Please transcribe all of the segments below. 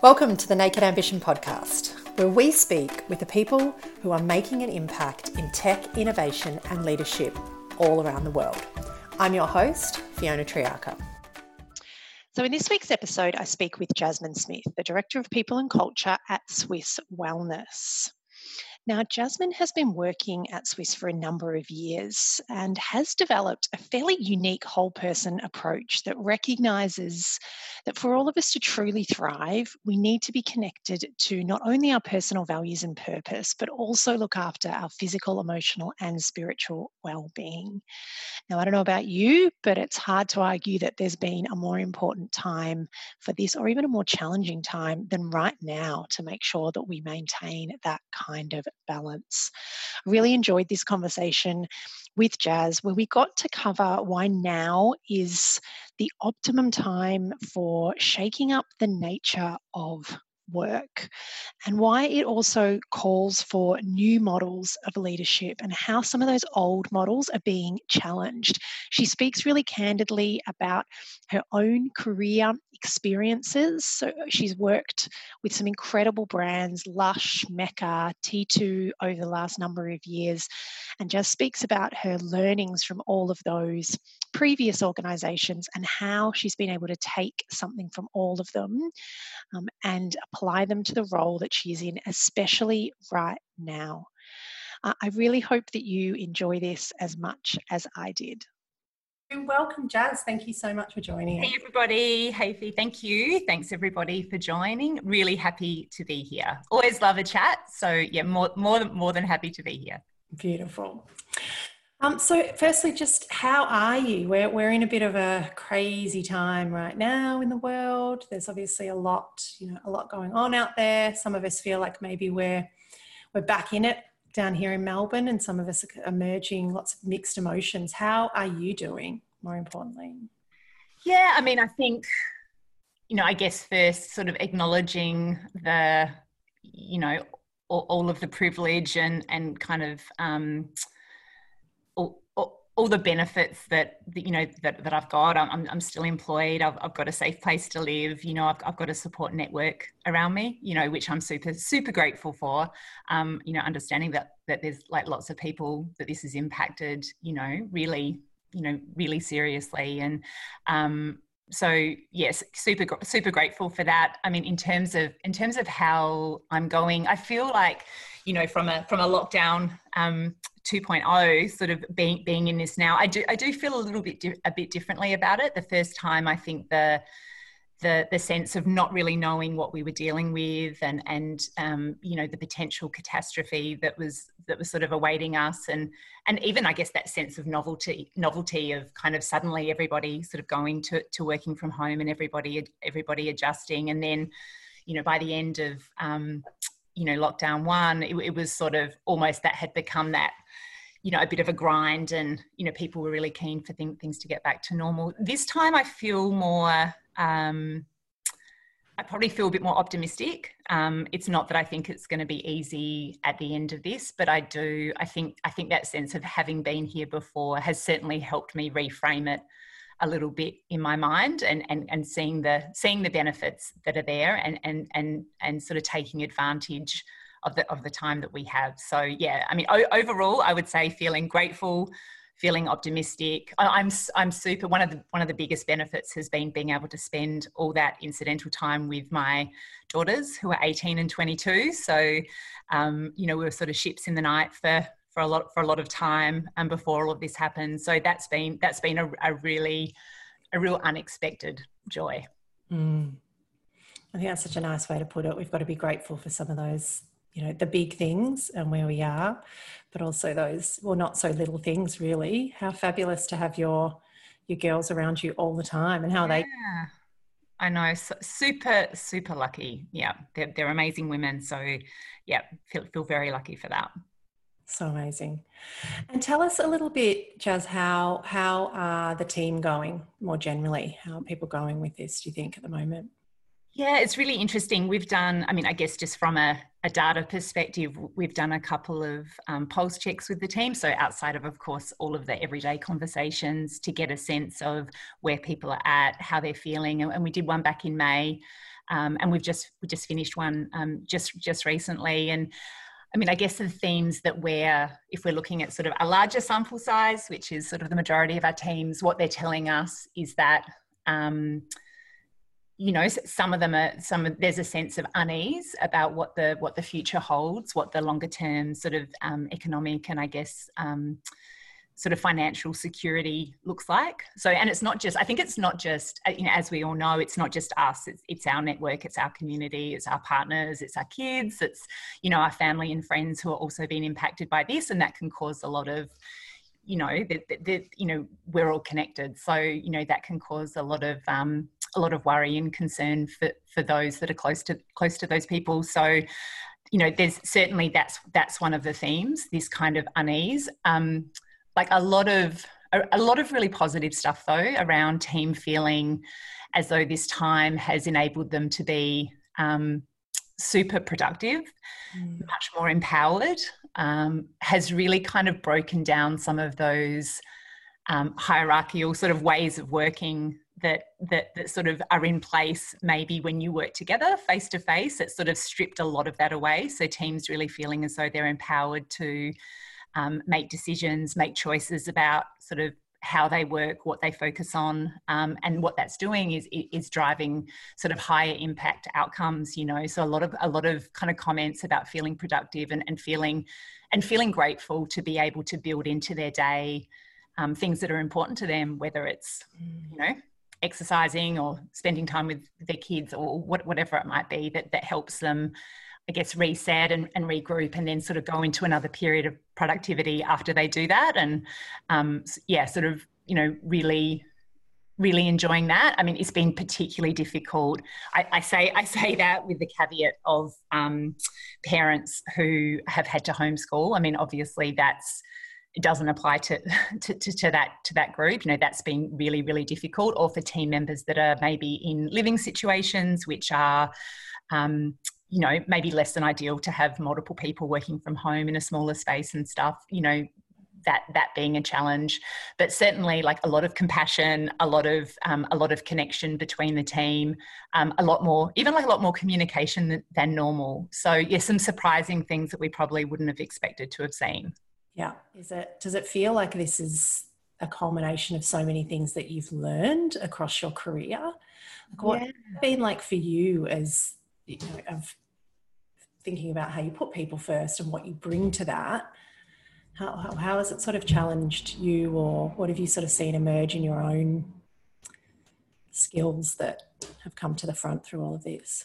Welcome to the Naked Ambition podcast, where we speak with the people who are making an impact in tech, innovation, and leadership all around the world. I'm your host, Fiona Triarca. So, in this week's episode, I speak with Jasmine Smith, the Director of People and Culture at Swisse Wellness. Now, Jasmine has been working at Swisse for a number of years and has developed a fairly unique whole person approach that recognizes that for all of us to truly thrive, we need to be connected to not only our personal values and purpose, but also look after our physical, emotional, and spiritual well being. Now, I don't know about you, but it's hard to argue that there's been a more important time for this, or even a more challenging time than right now to make sure that we maintain that kind of balance. Really enjoyed this conversation with Jazz where we got to cover why now is the optimum time for shaking up the nature of work and why it also calls for new models of leadership and how some of those old models are being challenged. She speaks really candidly about her own career experiences. So she's worked with some incredible brands, Lush, Mecca, T2 over the last number of years, and just speaks about her learnings from all of those previous organizations and how she's been able to take something from all of them um, and apply them to the role that she's in, especially right now. Uh, I really hope that you enjoy this as much as I did. Welcome, Jazz. Thank you so much for joining. Hey, everybody. Hey, Fee. Thank you. Thanks, everybody, for joining. Really happy to be here. Always love a chat. So, yeah, more, more, than, more than happy to be here. Beautiful. Um, so, firstly, just how are you? We're, we're in a bit of a crazy time right now in the world. There's obviously a lot, you know, a lot going on out there. Some of us feel like maybe we're we're back in it down here in Melbourne, and some of us are emerging lots of mixed emotions. How are you doing? More importantly, yeah, I mean, I think you know, I guess first, sort of acknowledging the, you know, all, all of the privilege and and kind of. Um, all the benefits that, that you know that, that I've got. I'm, I'm still employed. I've, I've got a safe place to live. You know, I've, I've got a support network around me. You know, which I'm super super grateful for. Um, you know, understanding that that there's like lots of people that this has impacted. You know, really, you know, really seriously. And um, so yes, super super grateful for that. I mean, in terms of in terms of how I'm going, I feel like you know from a from a lockdown um, 2.0 sort of being being in this now i do i do feel a little bit di- a bit differently about it. The first time i think the the the sense of not really knowing what we were dealing with and and um, you know the potential catastrophe that was that was sort of awaiting us and and even I guess that sense of novelty novelty of kind of suddenly everybody sort of going to to working from home and everybody everybody adjusting. And then you know by the end of um, you know lockdown one it, it was sort of almost that had become that you know a bit of a grind and you know people were really keen for thing, things to get back to normal. This time i feel more um, i probably feel a bit more optimistic. Um, it's not that i think it's going to be easy at the end of this but i do i think i think that sense of having been here before has certainly helped me reframe it a little bit in my mind and and, and seeing the seeing the benefits that are there and and and and sort of taking advantage of the of the time that we have. So yeah, I mean, o- overall, I would say feeling grateful, feeling optimistic. I, am I'm super. One of the one of the biggest benefits has been being able to spend all that incidental time with my daughters, who are 18 and 22. So, um, you know, we were sort of ships in the night for for a lot for a lot of time and before all of this happened. So that's been that's been a, a really a real unexpected joy. Mm. I think that's such a nice way to put it. We've got to be grateful for some of those you know the big things and where we are but also those well not so little things really how fabulous to have your your girls around you all the time and how yeah. they I know, super, super lucky. Yeah, they're, they're amazing women. So, yeah, feel feel very lucky for that. So amazing. And tell us a little bit, Jazz, how how are the team going more generally? How are people going with this? Do you think at the moment? Yeah, it's really interesting. We've done, I mean, I guess just from a, a data perspective, we've done a couple of um, pulse checks with the team. So, outside of, of course, all of the everyday conversations to get a sense of where people are at, how they're feeling. And we did one back in May um, and we've just we just finished one um, just just recently. And I mean, I guess the themes that we're if we're looking at sort of a larger sample size, which is sort of the majority of our teams, what they're telling us is that. Um, you know some of them are some there's a sense of unease about what the what the future holds what the longer term sort of um, economic and i guess um, sort of financial security looks like. So and it's not just i think it's not just uh, you know as we all know it's not just us. It's, it's our network it's our community it's our partners it's our kids it's you know our family and friends who are also being impacted by this and that can cause a lot of you know that you know we're all connected. So you know that can cause a lot of um, a lot of worry and concern for for those that are close to close to those people. So you know there's certainly that's that's one of the themes this kind of unease. Um, like a lot of a, lot of really positive stuff though around team feeling as though this time has enabled them to be um, super productive, mm. much more empowered, um, has really kind of broken down some of those um, hierarchical sort of ways of working that, that that sort of are in place maybe when you work together face to face. It sort of stripped a lot of that away. So teams really feeling as though they're empowered to um, make decisions, make choices about sort of how they work, what they focus on, um, and what that's doing is is driving sort of higher impact outcomes. You know, so a lot of a lot of kind of comments about feeling productive and, and feeling and feeling grateful to be able to build into their day um, things that are important to them, whether it's you know exercising or spending time with their kids or what, whatever it might be that that helps them I guess, reset and, and, regroup and then sort of go into another period of productivity after they do that. And um, yeah, sort of, you know, really really enjoying that. I mean, it's been particularly difficult. I, I say I say that with the caveat of um, parents who have had to homeschool. I mean, obviously that's it doesn't apply to, to, to, to, that to that group. You know, that's been really really difficult. Or for team members that are maybe in living situations which are um, you know maybe less than ideal to have multiple people working from home in a smaller space and stuff you know that that being a challenge. But certainly like a lot of compassion a lot of um, a lot of connection between the team um, a lot more even like a lot more communication than, than normal. So yeah some surprising things that we probably wouldn't have expected to have seen. Yeah. Is it does it feel like this is a culmination of so many things that you've learned across your career? Like what yeah. been like for you as you know, of thinking about how you put people first and what you bring to that. How, how, how has it sort of challenged you, or what have you sort of seen emerge in your own skills that have come to the front through all of this?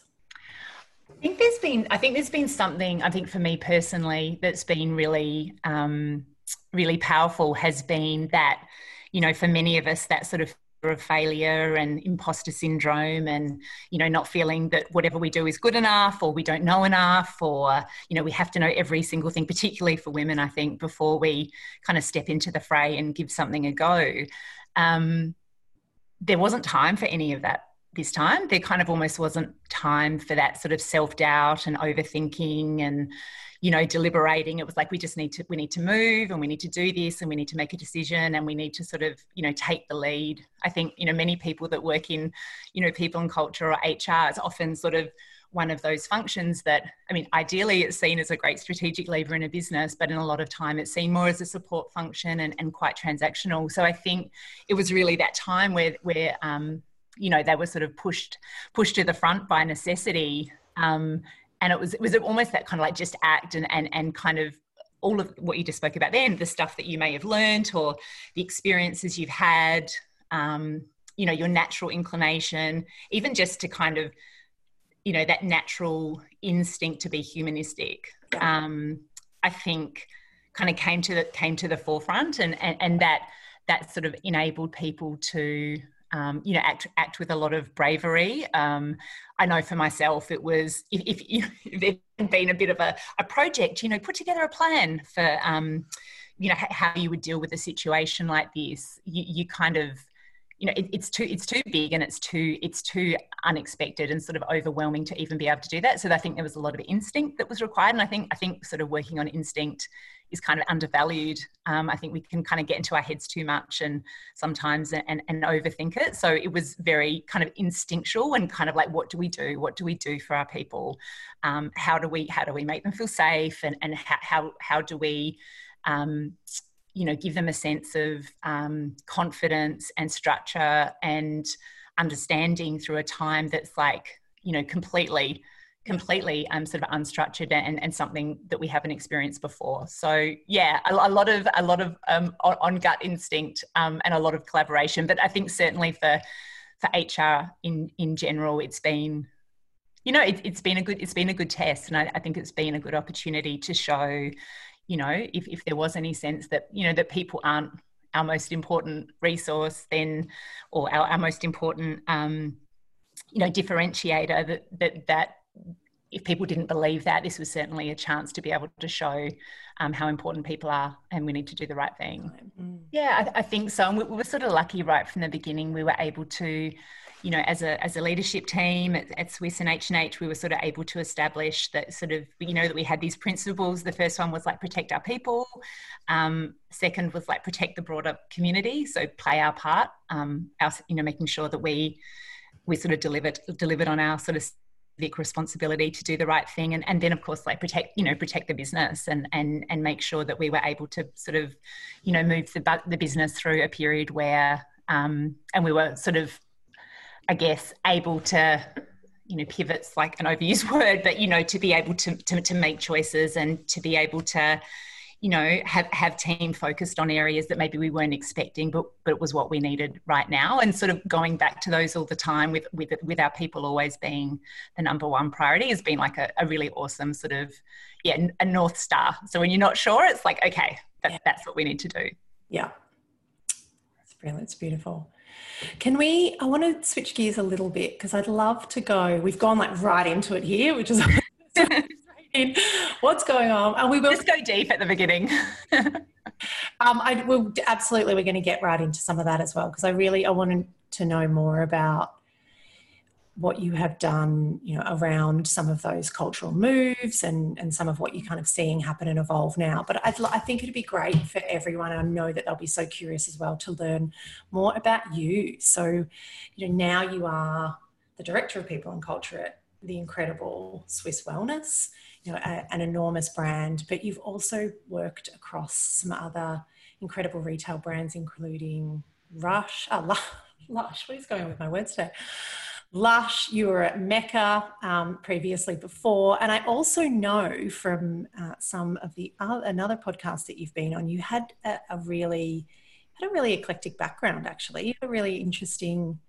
I think there's been, I think there's been something, I think for me personally, that's been really, um, really powerful has been that, you know, for many of us, that sort of of failure and imposter syndrome and you know not feeling that whatever we do is good enough or we don't know enough or you know we have to know every single thing particularly for women i think before we kind of step into the fray and give something a go. Um, there wasn't time for any of that this time. There kind of almost wasn't time for that sort of self-doubt and overthinking and you know deliberating. It was like we just need to we need to move and we need to do this and we need to make a decision and we need to sort of you know take the lead. I think you know many people that work in you know people and culture or hr is often sort of one of those functions that i mean ideally it's seen as a great strategic lever in a business but in a lot of time it's seen more as a support function and, and quite transactional. So i think it was really that time where where um, you know they were sort of pushed pushed to the front by necessity um, and it was it was almost that kind of like just act and and and kind of all of what you just spoke about then the stuff that you may have learned or the experiences you've had um, you know your natural inclination even just to kind of you know that natural instinct to be humanistic um, i think kind of came to the came to the forefront and and, and that that sort of enabled people to um, you know, act act with a lot of bravery. Um, I know for myself, it was if, if, if there had been a bit of a, a project, you know, put together a plan for, um, you know, how you would deal with a situation like this. You, you kind of you know it, it's too it's too big and it's too it's too unexpected and sort of overwhelming to even be able to do that so i think there was a lot of instinct that was required and i think i think sort of working on instinct is kind of undervalued. Um, i think we can kind of get into our heads too much and sometimes and, and overthink it. So it was very kind of instinctual and kind of like what do we do? What do we do for our people? Um, how do we how do we make them feel safe? And and how how, do we um, you know give them a sense of um, confidence and structure and understanding through a time that's like you know completely completely um, sort of unstructured and, and something that we haven't experienced before. So yeah a, a lot of a lot of um, on, gut instinct um, and a lot of collaboration. But i think certainly for for hr in in general it's been you know it, has been a good it's been a good test. And I, I think it's been a good opportunity to show you know if, if there was any sense that you know that people aren't our most important resource then or our, our most important um, you know differentiator that that that if people didn't believe that this was certainly a chance to be able to show um, how important people are and we need to do the right thing mm. yeah I, I, think so and we, we were sort of lucky right from the beginning we were able to you know, as a as a leadership team at, at Swisse and H and H, we were sort of able to establish that sort of you know that we had these principles. The first one was like protect our people. Um, second was like protect the broader community, so play our part. Um, our, you know, making sure that we we sort of delivered delivered on our sort of civic responsibility to do the right thing and, and then of course like protect you know protect the business and and and make sure that we were able to sort of you know move the, the business through a period where um, and we were sort of I guess, able to, you know, pivot's like an overused word, but, you know, to be able to, to, to make choices and to be able to, you know, have, have team focused on areas that maybe we weren't expecting, but, but it was what we needed right now. And sort of going back to those all the time with, with, with our people always being the number one priority has been like a, a really awesome sort of, yeah, a North Star. So when you're not sure, it's like, okay, that, yeah. that's what we need to do. Yeah. It's brilliant. It's beautiful. Can we? I want to switch gears a little bit because I'd love to go. We've gone like right into it here, which is what's going on. And we will just go deep at the beginning. um, I will absolutely. We're going to get right into some of that as well because I really I wanted to know more about what you have done, you know, around some of those cultural moves and, and some of what you're kind of seeing happen and evolve now. But I'd, I think it'd be great for everyone. I know that they'll be so curious as well to learn more about you. So, you know, now you are the director of people and culture at the incredible Swisse Wellness, you know, a, an enormous brand, but you've also worked across some other incredible retail brands, including Rush, uh, Lush, what is going on with my words today? Lush, you were at Mecca um, previously before, and I also know from uh, some of the other, another podcast that you've been on, you had a, a, really had a really eclectic background. Actually, you had a really interesting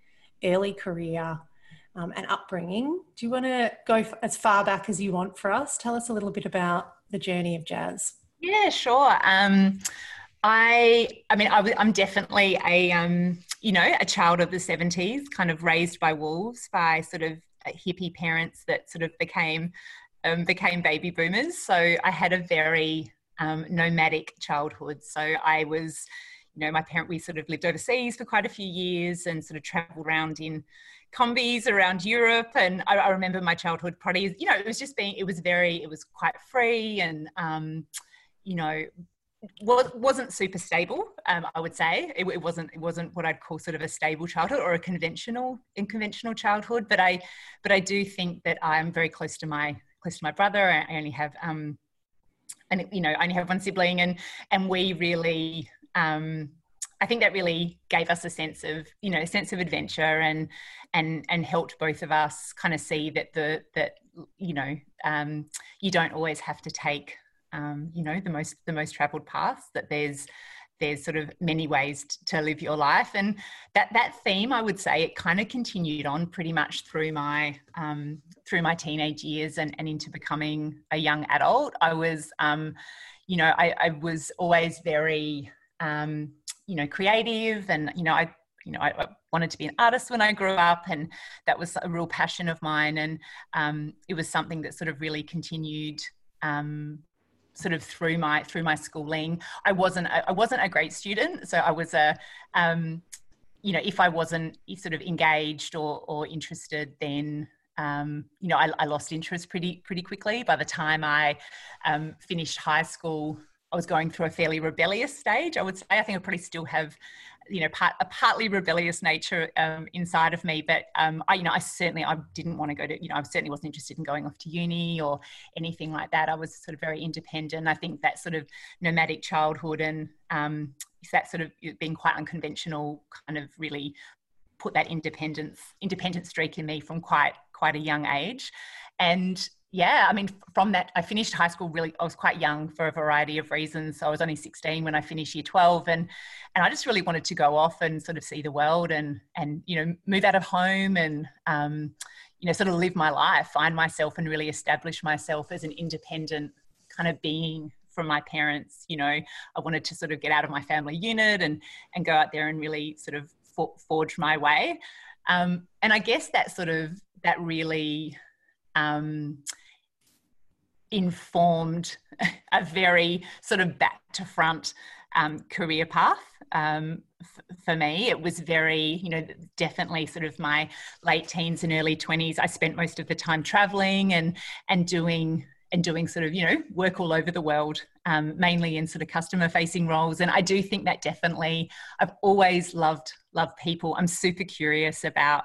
early career um, and upbringing. Do you want to go as far back as you want for us? Tell us a little bit about the journey of Jazz. Yeah, sure. Um, I, I mean, I, am definitely a, um, you know, a child of the 70s, kind of raised by wolves, by sort of hippie parents that sort of became, um, became baby boomers. So I had a very um, nomadic childhood. So I was, you know, my parent, we sort of lived overseas for quite a few years and sort of traveled around in Kombis around Europe. And I, I remember my childhood parties, you know, it was just being, it was very, it was quite free and, um, you know, was, wasn't super stable. Um, I would say it, it, wasn't it wasn't what I'd call sort of a stable childhood or a conventional unconventional childhood. But I but I do think that I'm very close to my close to my brother. I only have um, and you know I only have one sibling, and and we really um, I think that really gave us a sense of you know sense of adventure and and and helped both of us kind of see that the that you know um, you don't always have to take um, you know the most the most traveled paths that there's there's sort of many ways to live your life. And that that theme i would say it kind of continued on pretty much through my um, through my teenage years and, and into becoming a young adult. I was um, you know I, I, was always very um, you know creative and you know i you know I, I, wanted to be an artist when i grew up and that was a real passion of mine and um, it was something that sort of really continued um, sort of through my through my schooling. I wasn't I wasn't a great student, so I was a um, you know, if I wasn't sort of engaged or, or interested, then um, you know, I, I, lost interest pretty pretty quickly. By the time I um, finished high school, I was going through a fairly rebellious stage. I would say I think I probably still have, you know, part, a partly rebellious nature um, inside of me. But um, I, you know, I certainly I didn't want to go to, you know, I certainly wasn't interested in going off to uni or anything like that. I was sort of very independent. I think that sort of nomadic childhood and um, that sort of being quite unconventional kind of really put that independence independent streak in me from quite quite a young age and yeah, I mean, from that, I finished high school really, I was quite young for a variety of reasons. So I was only 16 when I finished year 12 and, and I just really wanted to go off and sort of see the world and, and, you know, move out of home and, um, you know, sort of live my life, find myself and really establish myself as an independent kind of being from my parents. You know, I wanted to sort of get out of my family unit and, and go out there and really sort of forge my way. Um, and I guess that sort of, that really, um, informed a very sort of back to front um, career path um, f- for me. It was very, you know, definitely sort of my late teens and early 20s. I spent most of the time traveling and and doing and doing sort of you know work all over the world um, mainly in sort of customer facing roles and i do think that definitely i've always loved loved people i'm super curious about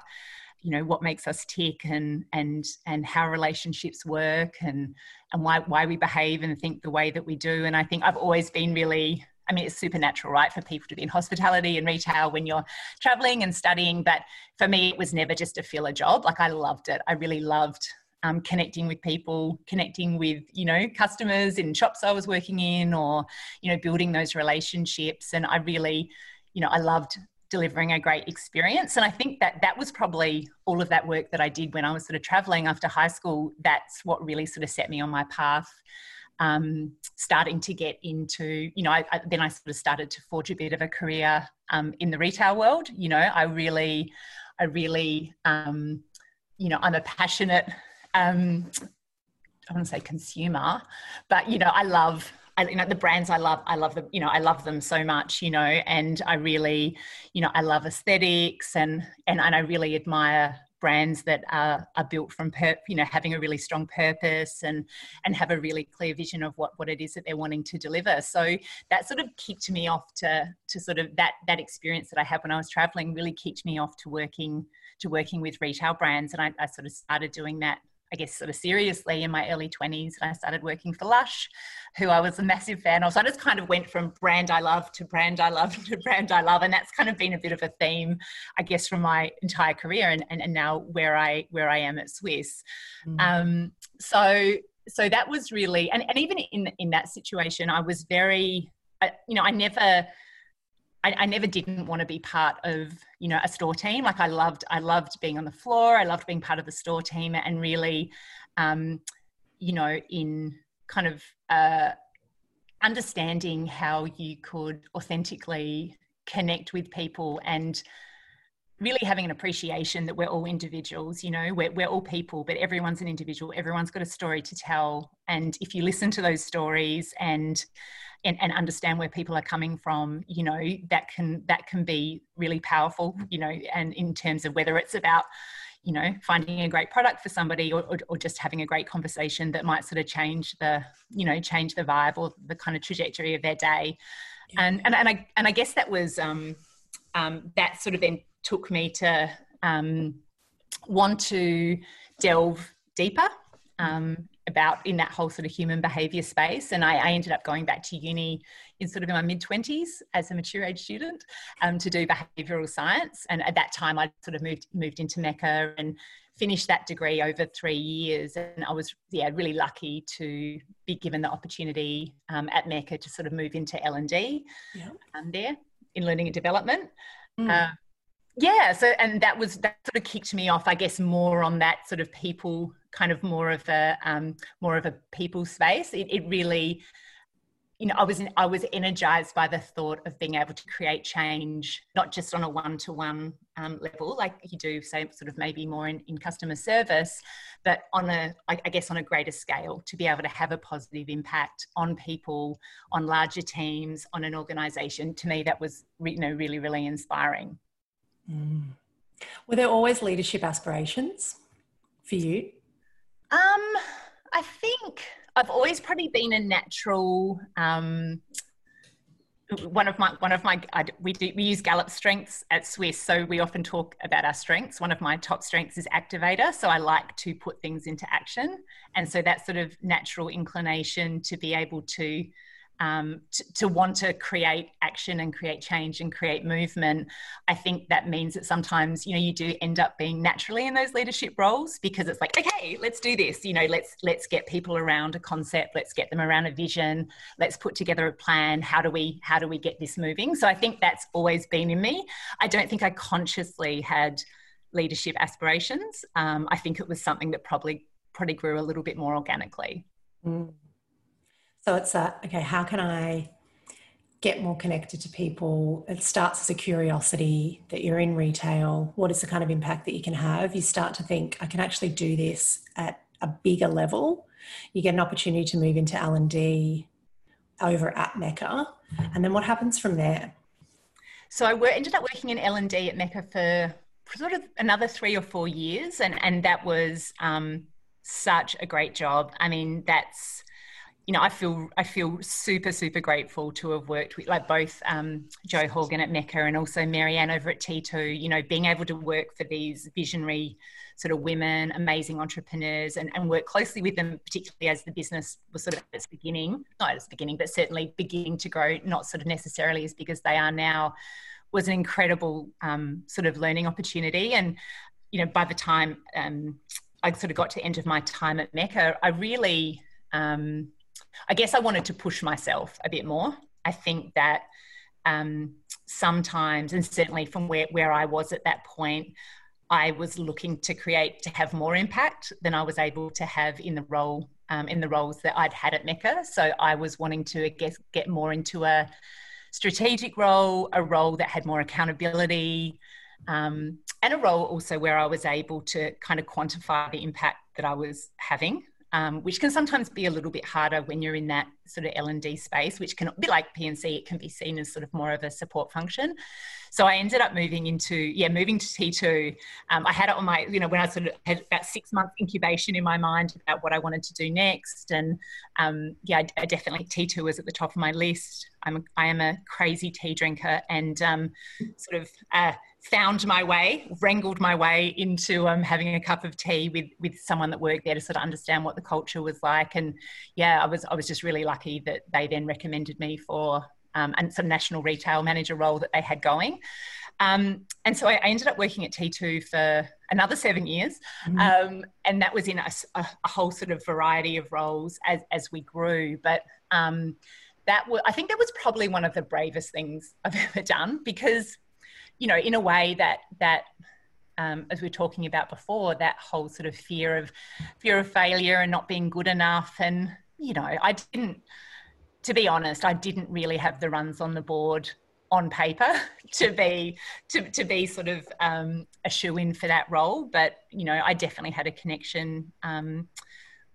you know what makes us tick and and and how relationships work and and why why we behave and think the way that we do and i think i've always been really I mean, it's supernatural, right, for people to be in hospitality and retail when you're traveling and studying. But for me, it was never just a filler job. Like, I loved it. I really loved um, connecting with people, connecting with, you know, customers in shops I was working in or, you know, building those relationships. And I really, you know, I loved delivering a great experience. And I think that that was probably all of that work that I did when I was sort of traveling after high school. That's what really sort of set me on my path. Um, starting to get into, you know, I, I, then I sort of started to forge a bit of a career um, in the retail world. You know, I really, I really, um, you know, I'm a passionate, um, I want to say consumer, but you know, I love I, you know the brands I love I love them you know I love them so much you know and I really you know I love aesthetics and and, and I really admire brands that are, are built from per, you know having a really strong purpose and and have a really clear vision of what what it is that they're wanting to deliver. So that sort of kicked me off to to sort of that that experience that I had when I was traveling really kicked me off to working to working with retail brands. And I, I sort of started doing that I guess, sort of seriously in my early 20s. And I started working for Lush, who I was a massive fan of. So I just kind of went from brand I love to brand I love to brand I love. And that's kind of been a bit of a theme, I guess, from my entire career and, and, and now where I where I am at Swisse. Mm. Um, so so that was really and, and even in in that situation, I was very, I, you know, I never I, I, never didn't want to be part of you know a store team. Like i loved i loved being on the floor. I loved being part of the store team and really um, you know in kind of uh, understanding how you could authentically connect with people and really having an appreciation that we're all individuals you know we're, we're all people but everyone's an individual. Everyone's got a story to tell. And if you listen to those stories and and, and understand where people are coming from you know that can that can be really powerful you know and in terms of whether it's about you know finding a great product for somebody or, or, or, just having a great conversation that might sort of change the you know change the vibe or the kind of trajectory of their day yeah. and, and and i and i guess that was um um that sort of then took me to um want to delve deeper um about in that whole sort of human behavior space. And I, I ended up going back to uni in sort of in my mid 20s as a mature age student um, to do behavioral science. And at that time, I sort of moved moved into Mecca and finished that degree over three years. And I was yeah really lucky to be given the opportunity um, at Mecca to sort of move into L and D yeah. um, there in learning and development. Mm. Uh, yeah so and that was that sort of kicked me off i guess more on that sort of people kind of more of a um, more of a people space. It, it really you know i was i was energized by the thought of being able to create change not just on a one-to-one um, level like you do say sort of maybe more in, in customer service but on a I guess on a greater scale to be able to have a positive impact on people on larger teams on an organization. To me that was you know really really inspiring Mm. Were there always leadership aspirations for you? Um, I think I've always probably been a natural. Um, one of my one of my I, we do, we use Gallup strengths at Swisse, so we often talk about our strengths. One of my top strengths is activator, so I like to put things into action, and so that sort of natural inclination to be able to um, to, to, want to create action and create change and create movement, I think that means that sometimes you know you do end up being naturally in those leadership roles because it's like okay, let's do this. You know, let's let's get people around a concept, let's get them around a vision, let's put together a plan. How do we how do we get this moving? So I think that's always been in me. I don't think I consciously had leadership aspirations. Um, I think it was something that probably probably grew a little bit more organically. Mm. So it's that, okay, how can I get more connected to people? It starts as a curiosity that you're in retail. What is the kind of impact that you can have? You start to think, I can actually do this at a bigger level. You get an opportunity to move into L&D over at Mecca. And then what happens from there? So I ended up working in L&D at Mecca for sort of another three or four years. And, and that was um, such a great job. I mean, that's you know, I feel I feel super super grateful to have worked with like both um, Jo Horgan at Mecca and also Maryanne over at T2. You know, being able to work for these visionary sort of women, amazing entrepreneurs, and, and work closely with them, particularly as the business was sort of at its beginning, not at its beginning, but certainly beginning to grow, not sort of necessarily as big as they are now, was an incredible um, sort of learning opportunity. And you know, by the time um, I sort of got to the end of my time at Mecca, I really um, I guess I wanted to push myself a bit more. I think that um, sometimes, and certainly from where, where I was at that point, I was looking to create to have more impact than I was able to have in the role um, in the roles that I'd had at Mecca. So I was wanting to I guess get more into a strategic role, a role that had more accountability, um, and a role also where I was able to kind of quantify the impact that I was having um, which can sometimes be a little bit harder when you're in that sort of L&D space, which can be like P&C, it can be seen as sort of more of a support function. So I ended up moving into, yeah, moving to T2. Um, I had it on my, you know, when I sort of had about six months incubation in my mind about what I wanted to do next. And um, yeah, I, I definitely, T2 was at the top of my list. I'm I am a crazy tea drinker and um, sort of, uh, found my way, wrangled my way into um, having a cup of tea with with someone that worked there to sort of understand what the culture was like. And yeah, I was I was just really lucky that they then recommended me for um, and some national retail manager role that they had going. Um, and so I, I, ended up working at T2 for another seven years. Mm-hmm. Um, and that was in a, a, whole sort of variety of roles as, as we grew. But um, that was, I think that was probably one of the bravest things I've ever done because you know, in a way that that um, as we were talking about before, that whole sort of fear of fear of failure and not being good enough, and you know, I didn't. To be honest, I didn't really have the runs on the board on paper to be to, to be sort of um, a shoe in for that role, but you know, I definitely had a connection. Um,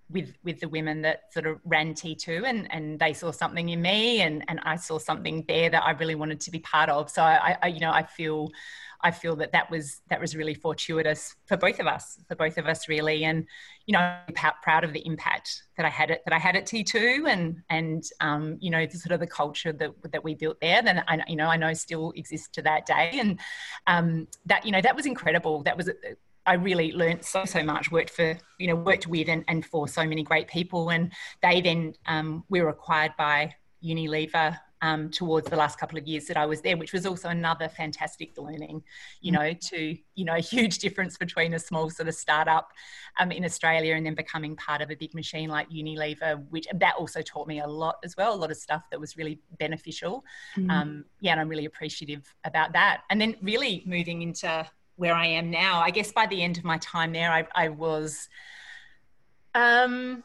with with the women that sort of ran T2 and and they saw something in me and and I saw something there that I really wanted to be part of so I, I you know I feel I feel that that was that was really fortuitous for both of us for both of us really. And you know I'm proud of the impact that I had it that I had at T2 and and um, you know the sort of the culture that that we built there then I you know I know still exists to that day. And um, that you know that was incredible. That was I really learned so so much. Worked for you know worked with and, and for so many great people, and they then um, we were acquired by Unilever um, towards the last couple of years that I was there, which was also another fantastic learning. You know, to you know a huge difference between a small sort of startup um, in Australia and then becoming part of a big machine like Unilever, which that also taught me a lot as well. A lot of stuff that was really beneficial. Mm. Um, yeah, and I'm really appreciative about that. And then really moving into where I am now. I guess by the end of my time there, I, I was, um,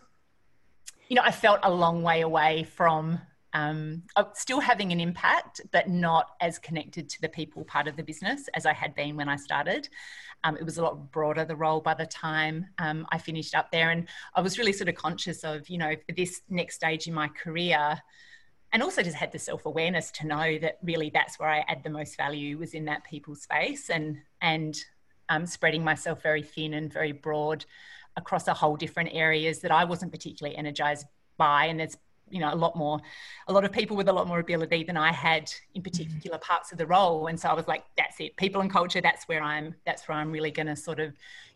you know, I felt a long way away from um, still having an impact, but not as connected to the people part of the business as I had been when I started. Um, it was a lot broader, the role by the time um, I finished up there. And I was really sort of conscious of, you know, for this next stage in my career, and also just had the self-awareness to know that really that's where I add the most value was in that people space and and um, spreading myself very thin and very broad across a whole different areas that I wasn't particularly energized by and there's you know a lot more a lot of people with a lot more ability than I had in particular mm-hmm. parts of the role. And so I was like that's it. People and culture that's where I'm that's where I'm really going to sort of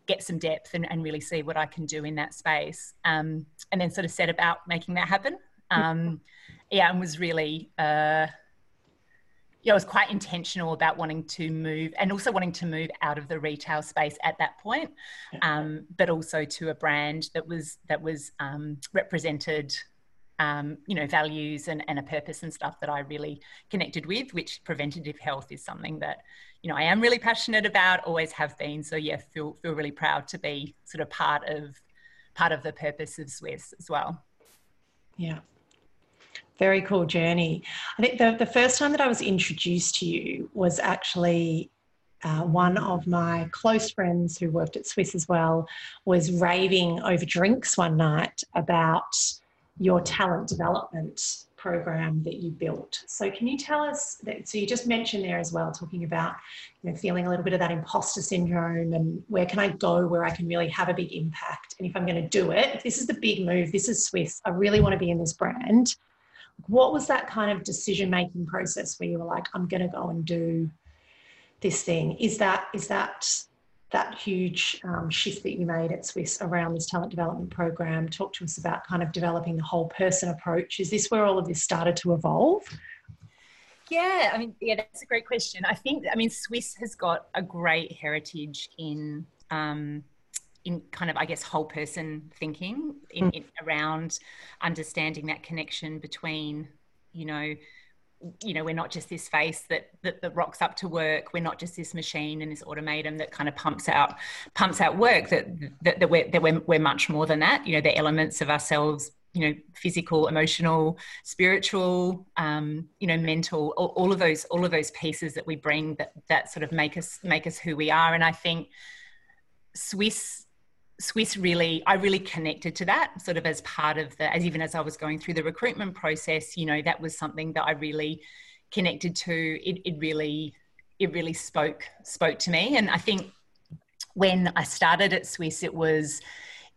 get some depth and, and really see what I can do in that space. Um, and then sort of set about making that happen. Um, yeah, and was really, uh, yeah, I was quite intentional about wanting to move and also wanting to move out of the retail space at that point, um, but also to a brand that was that was um, represented. Um, you know, values and, and a purpose and stuff that I really connected with, which preventative health is something that, you know, I am really passionate about, always have been. So yeah, feel feel really proud to be sort of part of part of the purpose of Swisse as well. Yeah, very cool journey. I think the, the first time that I was introduced to you was actually uh, one of my close friends who worked at Swisse as well was raving over drinks one night about your talent development program that you built. So can you tell us that so you just mentioned there as well talking about you know feeling a little bit of that imposter syndrome and where can I go where I can really have a big impact? And if I'm going to do it this is the big move this is Swisse I really want to be in this brand. What was that kind of decision making process where you were like i'm going to go and do this thing is that is that that huge um, shift that you made at Swisse around this talent development program. Talk to us about kind of developing the whole person approach. Is this where all of this started to evolve? Yeah i mean yeah that's a great question. I think i mean Swisse has got a great heritage in um, in kind of, I guess, whole person thinking in, in, around understanding that connection between, you know, you know, we're not just this face that, that, that rocks up to work. We're not just this machine and this automaton that kind of pumps out pumps out work. That that, that we're that we're, we're much more than that. You know, the elements of ourselves you know physical emotional spiritual um, you know mental all, all, of those all of those pieces that we bring that that sort of make us make us who we are and i think Swisse Swisse really, I really connected to that sort of as part of the, as even as I was going through the recruitment process, you know, that was something that I really connected to. It, it really, it really spoke, spoke to me. And I think when I started at Swisse, it was,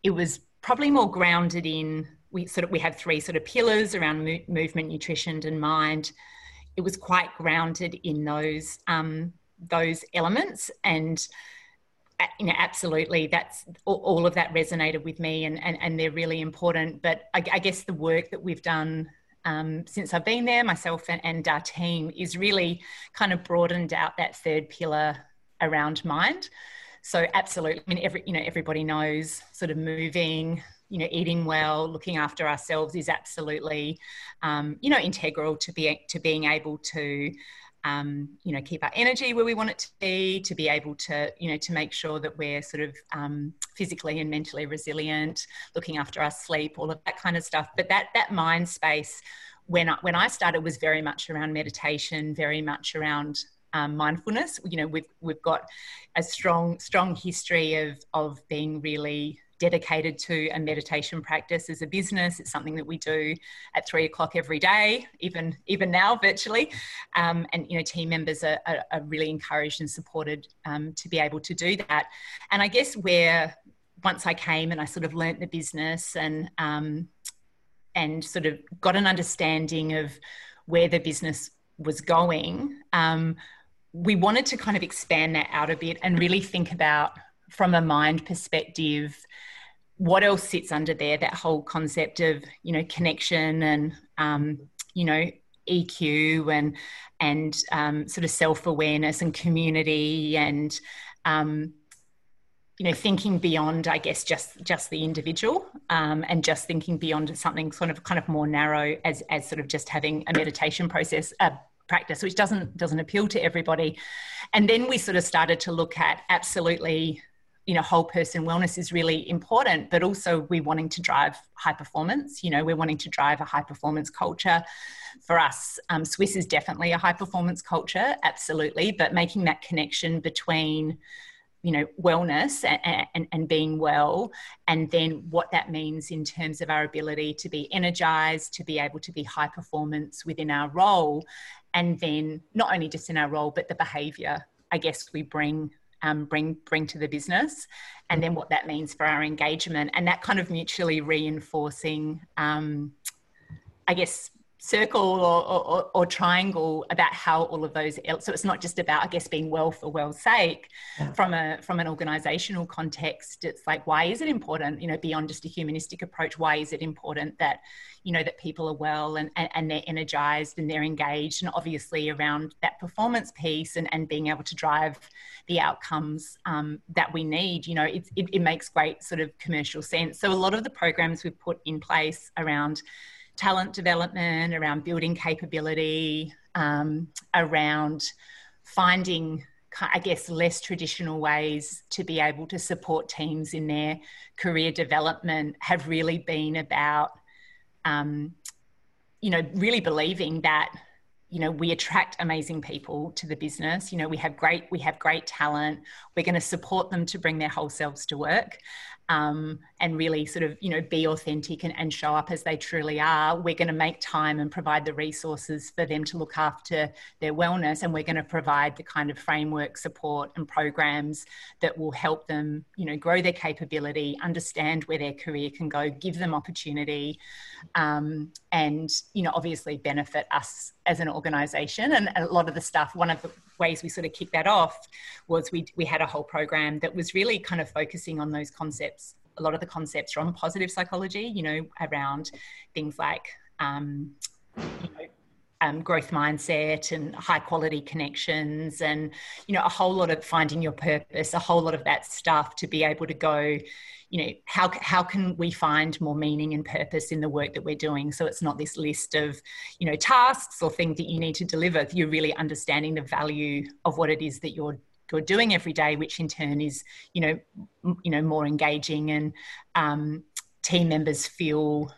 it was probably more grounded in, we sort of, we had three sort of pillars around mo- movement, nutrition and mind. It was quite grounded in those, um, those elements and, you know, absolutely. That's all of that resonated with me, and and, and they're really important. But I, I guess the work that we've done um, since I've been there, myself and, and our team, is really kind of broadened out that third pillar around mind. So absolutely, I mean, every you know, everybody knows sort of moving, you know, eating well, looking after ourselves is absolutely, um, you know, integral to be to being able to um, you know keep our energy where we want it to be to be able to you know to make sure that we're sort of um, physically and mentally resilient looking after our sleep all of that kind of stuff. But that that mind space when I, when I started was very much around meditation very much around um, mindfulness. You know we've we've got a strong strong history of of being really dedicated to a meditation practice as a business. It's something that we do at three o'clock every day, even even now virtually. Um, and you know, team members are, are, are really encouraged and supported um, to be able to do that. And I guess where once I came and I sort of learnt the business and um, and sort of got an understanding of where the business was going. Um, we wanted to kind of expand that out a bit and really think about from a mind perspective what else sits under there that whole concept of you know connection and um, you know eq and and um, sort of self-awareness and community and um, you know thinking beyond i guess just just the individual um, and just thinking beyond something sort of kind of more narrow as as sort of just having a meditation process a practice which doesn't doesn't appeal to everybody. And then we sort of started to look at absolutely you know whole person wellness is really important but also we're wanting to drive high performance you know we're wanting to drive a high performance culture. For us um, Swisse is definitely a high performance culture absolutely but making that connection between you know wellness and, and, and, being well and then what that means in terms of our ability to be energized to be able to be high performance within our role and then not only just in our role but the behavior i guess we bring um, bring bring to the business and then what that means for our engagement. And that kind of mutually reinforcing um, i guess circle or, or, or, triangle about how all of those so it's not just about i guess being well for well's sake. Yeah. from a from an organizational context it's like why is it important? You know beyond just a humanistic approach why is it important that you know that people are well and, and, and they're energized and they're engaged? And obviously around that performance piece and, and being able to drive the outcomes um, that we need you know it, it, it makes great sort of commercial sense. So a lot of the programs we've put in place around talent development, around building capability, um, around finding, I guess, less traditional ways to be able to support teams in their career development have really been about, um, you know, really believing that you know we attract amazing people to the business. You know we have great we have great talent. We're going to support them to bring their whole selves to work um, and really sort of you know be authentic and, and show up as they truly are we're going to make time and provide the resources for them to look after their wellness and we're going to provide the kind of framework support and programs that will help them you know grow their capability understand where their career can go give them opportunity um, and you know obviously benefit us as an organization. And a lot of the stuff one of the ways we sort of kicked that off was we, we had a whole program that was really kind of focusing on those concepts. A lot of the concepts from positive psychology you know around things like um, you know um, growth mindset and high quality connections and you know a whole lot of finding your purpose a whole lot of that stuff to be able to go you know how how can we find more meaning and purpose in the work that we're doing? So it's not this list of you know tasks or things that you need to deliver. You're really understanding the value of what it is that you're you're doing every day which in turn is you know m- you know more engaging and um, team members feel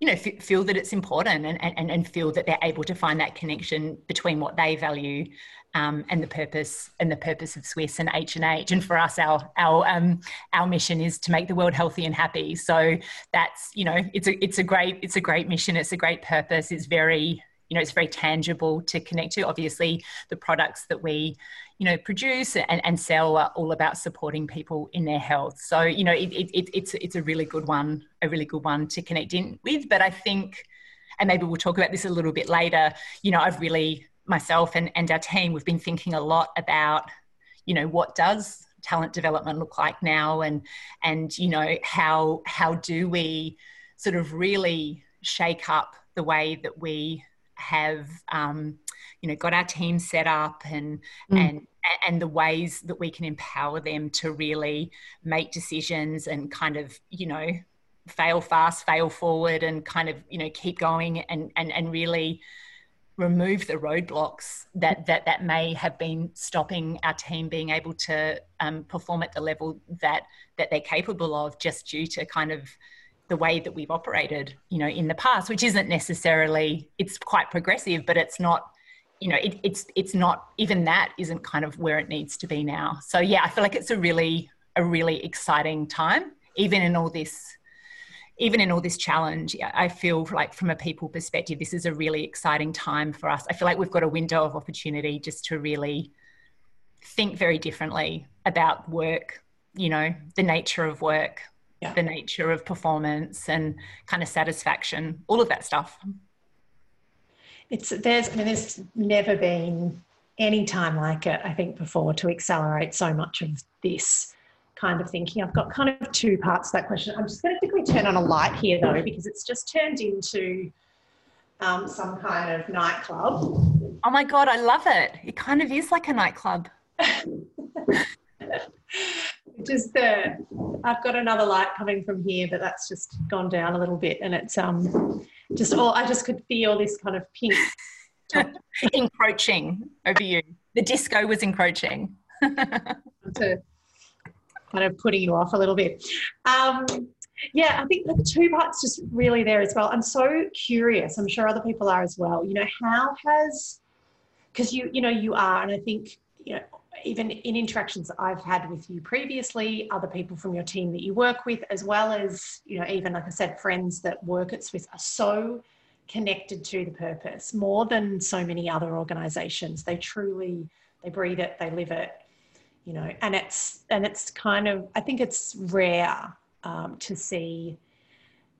you know f- feel that it's important and, and and feel that they're able to find that connection between what they value um, and the purpose and the purpose of Swisse and H and H. And for us, our our um, our mission is to make the world healthy and happy. So that's you know it's a it's a great it's a great mission. It's a great purpose. It's very you know it's very tangible to connect to. Obviously, the products that we you know produce and, and sell are all about supporting people in their health. So you know it, it, it it's it's a really good one a really good one to connect in with. But I think and maybe we'll talk about this a little bit later. You know, I've really myself and, and our team, we've been thinking a lot about, you know, what does talent development look like now and and you know how how do we sort of really shake up the way that we have um, you know got our team set up and mm. and and the ways that we can empower them to really make decisions and kind of you know fail fast fail forward and kind of you know keep going and and, and really remove the roadblocks that that that may have been stopping our team being able to um, perform at the level that that they're capable of just due to kind of the way that we've operated you know in the past which isn't necessarily it's quite progressive but it's not you know it, it's it's not even that isn't kind of where it needs to be now so yeah i feel like it's a really a really exciting time even in all this even in all this challenge, I feel like from a people perspective, this is a really exciting time for us. I feel like we've got a window of opportunity just to really think very differently about work, you know, the nature of work, yeah. the nature of performance and kind of satisfaction, all of that stuff. It's there's I mean there's never been any time like it, I think, before to accelerate so much of this kind of thinking. I've got kind of two parts to that question. I'm just going to quickly turn on a light here though, because it's just turned into um, some kind of nightclub. Oh my God, I love it. It kind of is like a nightclub. just the, I've got another light coming from here, but that's just gone down a little bit and it's um just all, I just could feel this kind of pink. encroaching over you. The disco was encroaching. to kind of putting you off a little bit. Um, yeah, I think the two parts just really there as well. I'm so curious. I'm sure other people are as well. You know, how has because you you know you are, and I think you know even in interactions I've had with you previously, other people from your team that you work with, as well as, you know, even like I said, friends that work at Swisse are so connected to the purpose more than so many other organizations. They truly, they breathe it, they live it, you know, and it's, and it's kind of, I think it's rare um, to see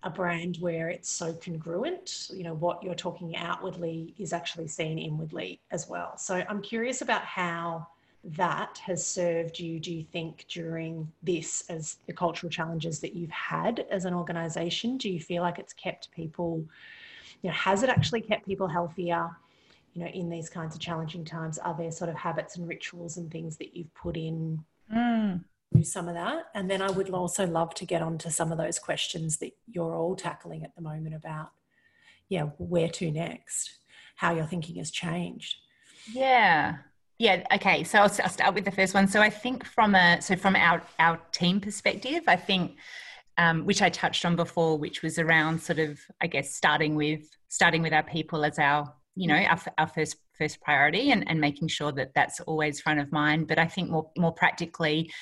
a brand where it's so congruent you know what you're talking outwardly is actually seen inwardly as well so i'm curious about how that has served you do you think during this as the cultural challenges that you've had as an organization do you feel like it's kept people you know has it actually kept people healthier you know in these kinds of challenging times are there sort of habits and rituals and things that you've put in mm do some of that. And then I would also love to get on to some of those questions that you're all tackling at the moment about, yeah, where to next, how your thinking has changed. Yeah. Yeah. Okay. So I'll, start with the first one. So I think from a, so from our, our team perspective, I think, um, which I touched on before, which was around sort of, I guess, starting with, starting with our people as our, you know, our, our first first priority and, and making sure that that's always front of mind. But I think more more practically,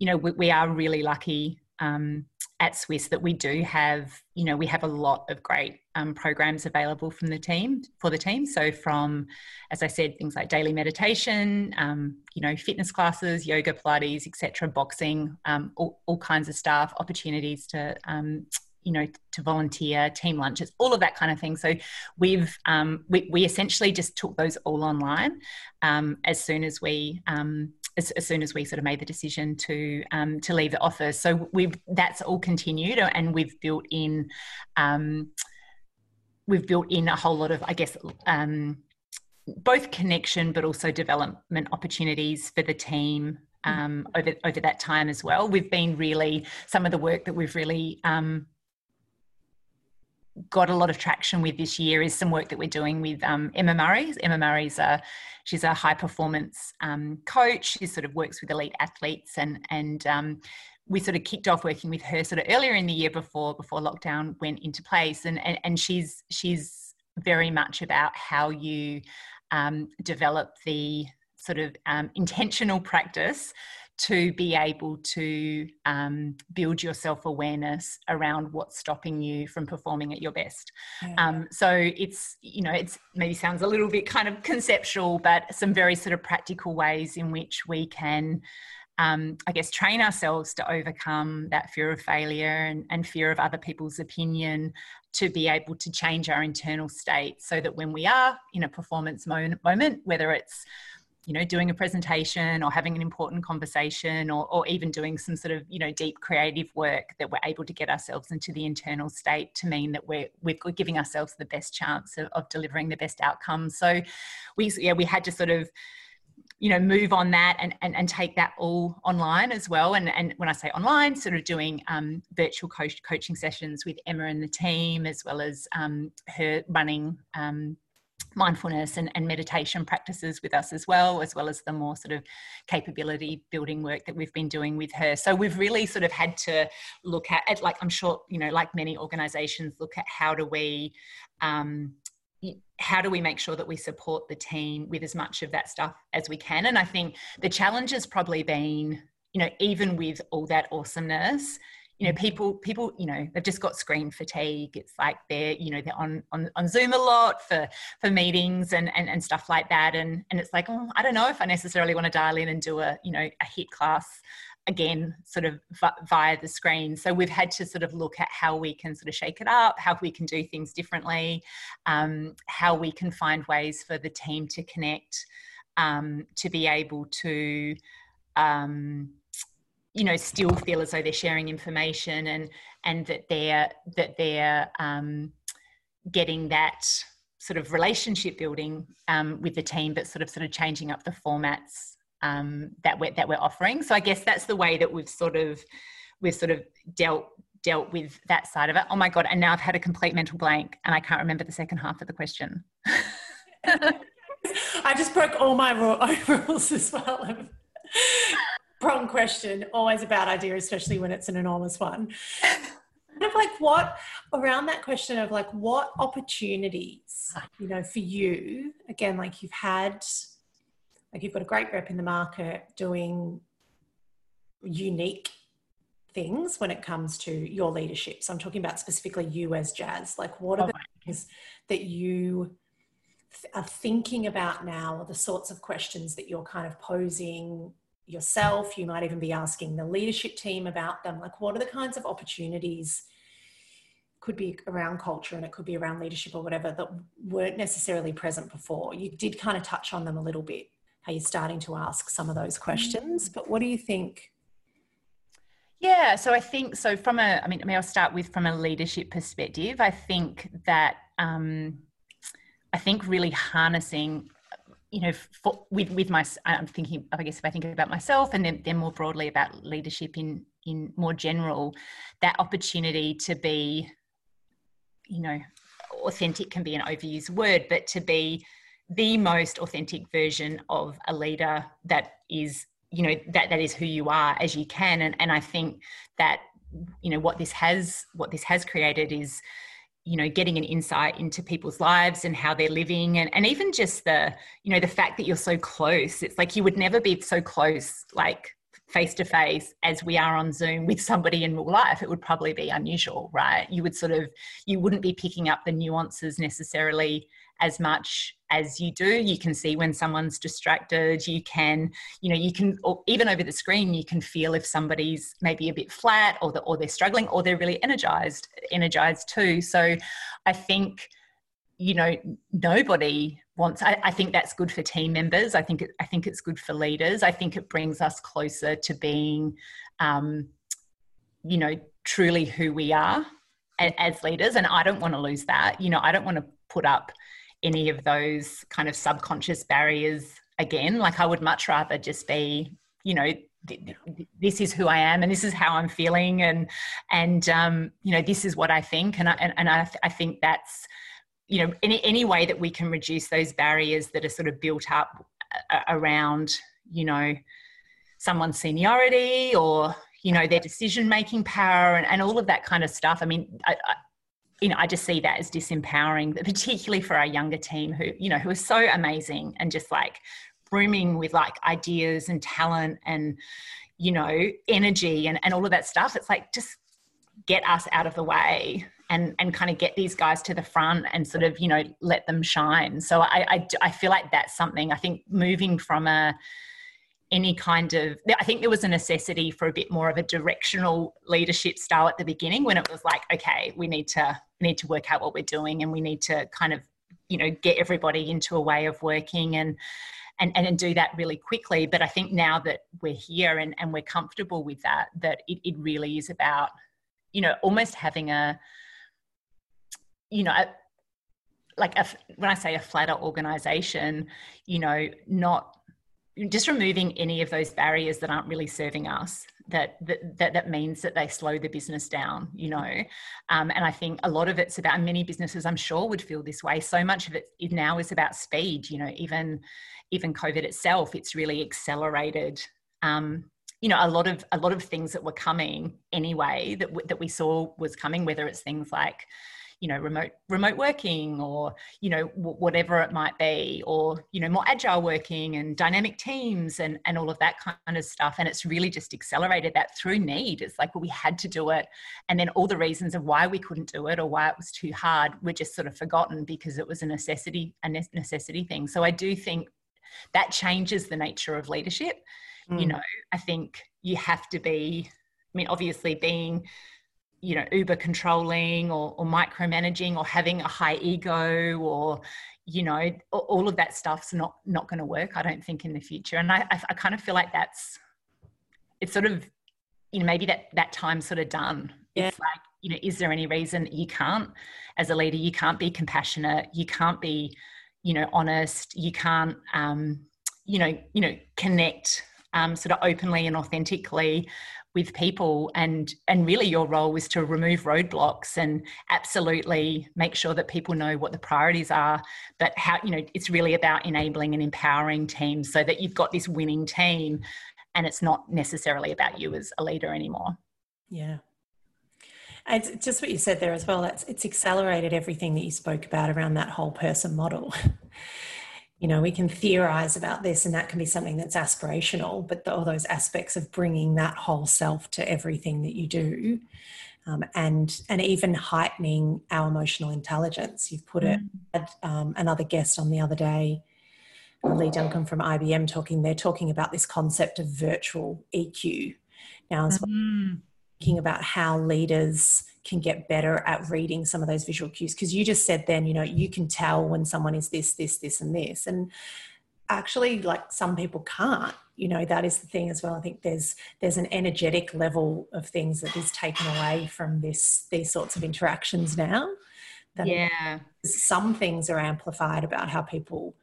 you know, we, we are really lucky um, at Swisse that we do have, you know, we have a lot of great um, programs available from the team for the team. So from, as I said, things like daily meditation, um, you know, fitness classes, yoga, Pilates, etc., boxing, um, all, all, kinds of stuff, opportunities to. Um, you know, to volunteer, team lunches, all of that kind of thing. So we've um, we, we essentially just took those all online as soon as we as, as, soon as we sort of made the decision to um, to leave the office. So we've that's all continued, and we've built in um, we've built in a whole lot of, I guess. Um, both connection but also development opportunities for the team um, over over that time as well. We've been really some of the work that we've really um, got a lot of traction with this year is some work that we're doing with um, Emma Murray. Emma Murray's a she's a high performance um, coach. She sort of works with elite athletes and and um, we sort of kicked off working with her sort of earlier in the year before before lockdown went into place and and, and she's she's very much about how you um, develop the sort of um, intentional practice to be able to um, build your self awareness around what's stopping you from performing at your best. Yeah. Um, so it's, you know, it's maybe sounds a little bit kind of conceptual, but some very sort of practical ways in which we can. Um, I guess, train ourselves to overcome that fear of failure and, and, fear of other people's opinion to be able to change our internal state so that when we are in a performance moment, whether it's you know doing a presentation or having an important conversation or, or even doing some sort of you know deep creative work that we're able to get ourselves into the internal state to mean that we're we're giving ourselves the best chance of, of delivering the best outcomes so we yeah we had to sort of you know move on that and, and, and take that all online as well. And, and when i say online sort of doing um, virtual coach, coaching sessions with emma and the team as well as um, her running um, mindfulness and, and meditation practices with us as well, as well as the more sort of capability building work that we've been doing with her. So we've really sort of had to look at, at like I'm sure, you know, like many organizations, look at how do we um, how do we make sure that we support the team with as much of that stuff as we can? And I think the challenge has probably been, you know, even with all that awesomeness, you know people people you know they've just got screen fatigue. It's like they're you know they're on on, on zoom a lot for for meetings and, and and stuff like that. And and it's like oh i don't know if i necessarily want to dial in and do a you know a HIIT class again sort of via the screen. So we've had to sort of look at how we can sort of shake it up how we can do things differently um, how we can find ways for the team to connect um, to be able to um, you know still feel as though they're sharing information and and that they're that they're um, getting that sort of relationship building um, with the team but sort of sort of changing up the formats um, that we're that we're offering. So i guess that's the way that we've sort of we've sort of dealt dealt with that side of it. Oh my god and now i've had a complete mental blank and i can't remember the second half of the question. I just broke all my rules as well prong question, always a bad idea, especially when it's an enormous one. kind of like what around that question of like what opportunities, you know, for you, again, like you've had like you've got a great rep in the market doing unique things when it comes to your leadership. So I'm talking about specifically you as Jazz. Like, what are oh, the things that you are thinking about now, or the sorts of questions that you're kind of posing yourself? You might even be asking the leadership team about them. Like, what are the kinds of opportunities? Could be around culture and it could be around leadership or whatever that weren't necessarily present before. You did kind of touch on them a little bit, how you're starting to ask some of those questions. But what do you think yeah, so I think so. From a, I mean, I mean, I'll start with from a leadership perspective. I think that um, I think really harnessing, you know, for, with with my, I'm thinking, I guess if I think about myself, and then then more broadly about leadership in in more general, that opportunity to be, you know, authentic can be an overused word, but to be the most authentic version of a leader that is you know that that is who you are as you can. And and i think that you know what this has what this has created is you know getting an insight into people's lives and how they're living and, and even just the you know the fact that you're so close. It's like you would never be so close like face to face as we are on zoom with somebody in real life. It would probably be unusual right? You would sort of you wouldn't be picking up the nuances necessarily as much as you do. You can see when someone's distracted. You can you know you can even over the screen you can feel if somebody's maybe a bit flat or, the, or they're struggling or they're really energized energized too. So i think you know nobody wants I, I, think that's good for team members. I think i think it's good for leaders. I think it brings us closer to being um, you know truly who we are as leaders. And i don't want to lose that. You know i don't want to put up any of those kind of subconscious barriers again. Like I would much rather just be, you know, this is who I am and this is how I'm feeling and and um, you know this is what I think and I, and, and I, I think that's you know any any way that we can reduce those barriers that are sort of built up uh, around you know someone's seniority or you know their decision making power and, and all of that kind of stuff i mean I, you know, I just see that as disempowering, particularly for our younger team who, you know, who are so amazing and just like brimming with like ideas and talent and, you know, energy and, and all of that stuff. It's like just get us out of the way and and kind of get these guys to the front and sort of, you know, let them shine. So I I, I feel like that's something I think moving from a any kind of i think there was a necessity for a bit more of a directional leadership style at the beginning when it was like okay we need to we need to work out what we're doing and we need to kind of you know get everybody into a way of working and and and, and do that really quickly. But i think now that we're here and, and we're comfortable with that that it, it really is about you know almost having a you know a, like a, when i say a flatter organization you know not just removing any of those barriers that aren't really serving us that that that, means that they slow the business down you know? Um, and i think a lot of it's about many businesses i'm sure would feel this way. So much of it now is about speed you know even even covid itself it's really accelerated. Um, you know a lot of a lot of things that were coming anyway that w- that we saw was coming whether it's things like you know remote remote working or you know w- whatever it might be or you know more agile working and dynamic teams and and all of that kind of stuff. And it's really just accelerated that through need. It's like well we had to do it. And then all the reasons of why we couldn't do it or why it was too hard were just sort of forgotten because it was a necessity a necessity thing. So i do think that changes the nature of leadership. Mm. you know i think you have to be i mean obviously being you know uber controlling or, or micromanaging or having a high ego or you know all of that stuff's not not going to work i don't think in the future and I, I kind of feel like that's it's sort of you know maybe that that time's sort of done yeah. it's like you know is there any reason you can't as a leader you can't be compassionate you can't be you know honest you can't um you know you know connect um, sort of openly and authentically with people and and really your role was to remove roadblocks and absolutely make sure that people know what the priorities are but how you know it's really about enabling and empowering teams so that you've got this winning team and it's not necessarily about you as a leader anymore. Yeah. It's just what you said there as well that's it's accelerated everything that you spoke about around that whole person model you know we can theorize about this and that can be something that's aspirational but the, all those aspects of bringing that whole self to everything that you do um, and and even heightening our emotional intelligence. You've put it had um, another guest on the other day lee duncan from ibm talking they're talking about this concept of virtual eq now as mm-hmm. Thinking about how leaders can get better at reading some of those visual cues because you just said then you know you can tell when someone is this this this and this. And actually like some people can't you know that is the thing as well. I think there's there's an energetic level of things that is taken away from this these sorts of interactions now that yeah. some things are amplified about how people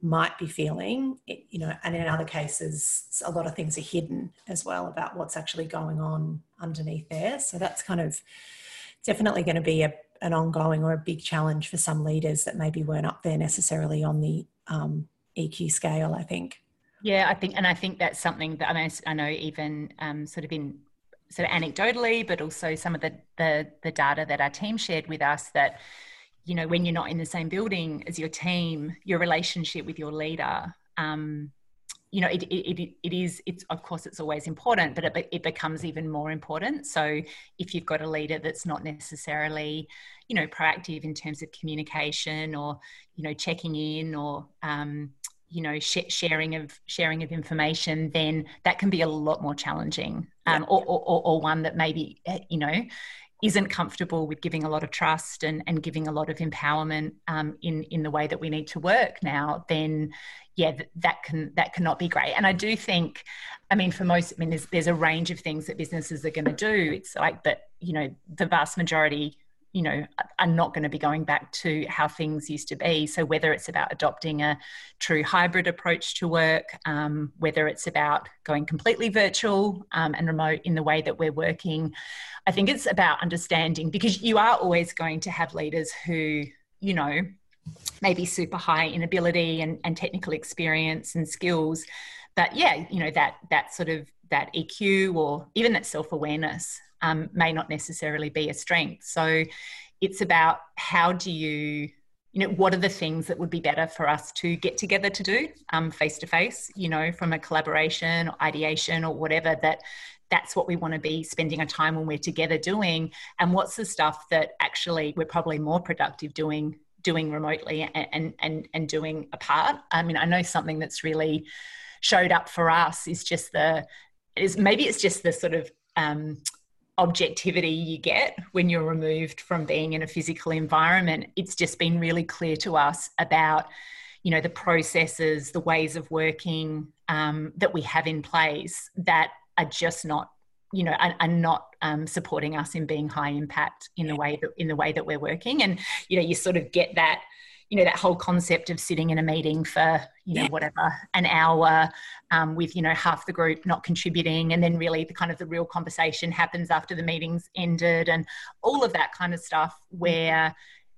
might be feeling you know and in other cases a lot of things are hidden as well about what's actually going on underneath there so that's kind of definitely going to be a, an ongoing or a big challenge for some leaders that maybe weren't up there necessarily on the um, EQ scale, I think. Yeah, I think, and I think that's something that I mean, I know even um, sort of in sort of anecdotally, but also some of the, the the data that our team shared with us that you know when you're not in the same building as your team, your relationship with your leader um, you know, it, it, it is, it's, of course, it's always important, but it, it becomes even more important. So if you've got a leader that's not necessarily, you know, proactive in terms of communication or, you know, checking in or, um, you know, sh- sharing of sharing of information, then that can be a lot more challenging, um, yeah. or, or, or one that maybe, eh, you know, isn't comfortable with giving a lot of trust and, and giving a lot of empowerment um, in in the way that we need to work now, then yeah, that, that can that cannot be great. And I do think, I mean, for most, I mean, there's there's a range of things that businesses are going to do. It's like that, you know, the vast majority you know are not going to be going back to how things used to be. So whether it's about adopting a true hybrid approach to work um, whether it's about going completely virtual um, and remote in the way that we're working i think it's about understanding because you are always going to have leaders who you know maybe super high in ability and, and technical experience and skills. But yeah you know that that sort of that eq or even that self-awareness um, may not necessarily be a strength. So it's about how do you you know what are the things that would be better for us to get together to do face to face you know from a collaboration or ideation or whatever that that's what we want to be spending our time when we're together doing and what's the stuff that actually we're probably more productive doing doing remotely and and and doing apart i mean i know something that's really showed up for us is just the is maybe it's just the sort of um, objectivity you get when you're removed from being in a physical environment it's just been really clear to us about you know the processes the ways of working um, that we have in place that are just not you know are, are not um, supporting us in being high impact in the way that in the way that we're working. And you know you sort of get that you know that whole concept of sitting in a meeting for you know yeah. whatever an hour um, with you know half the group not contributing and then really the kind of the real conversation happens after the meeting's ended and all of that kind of stuff where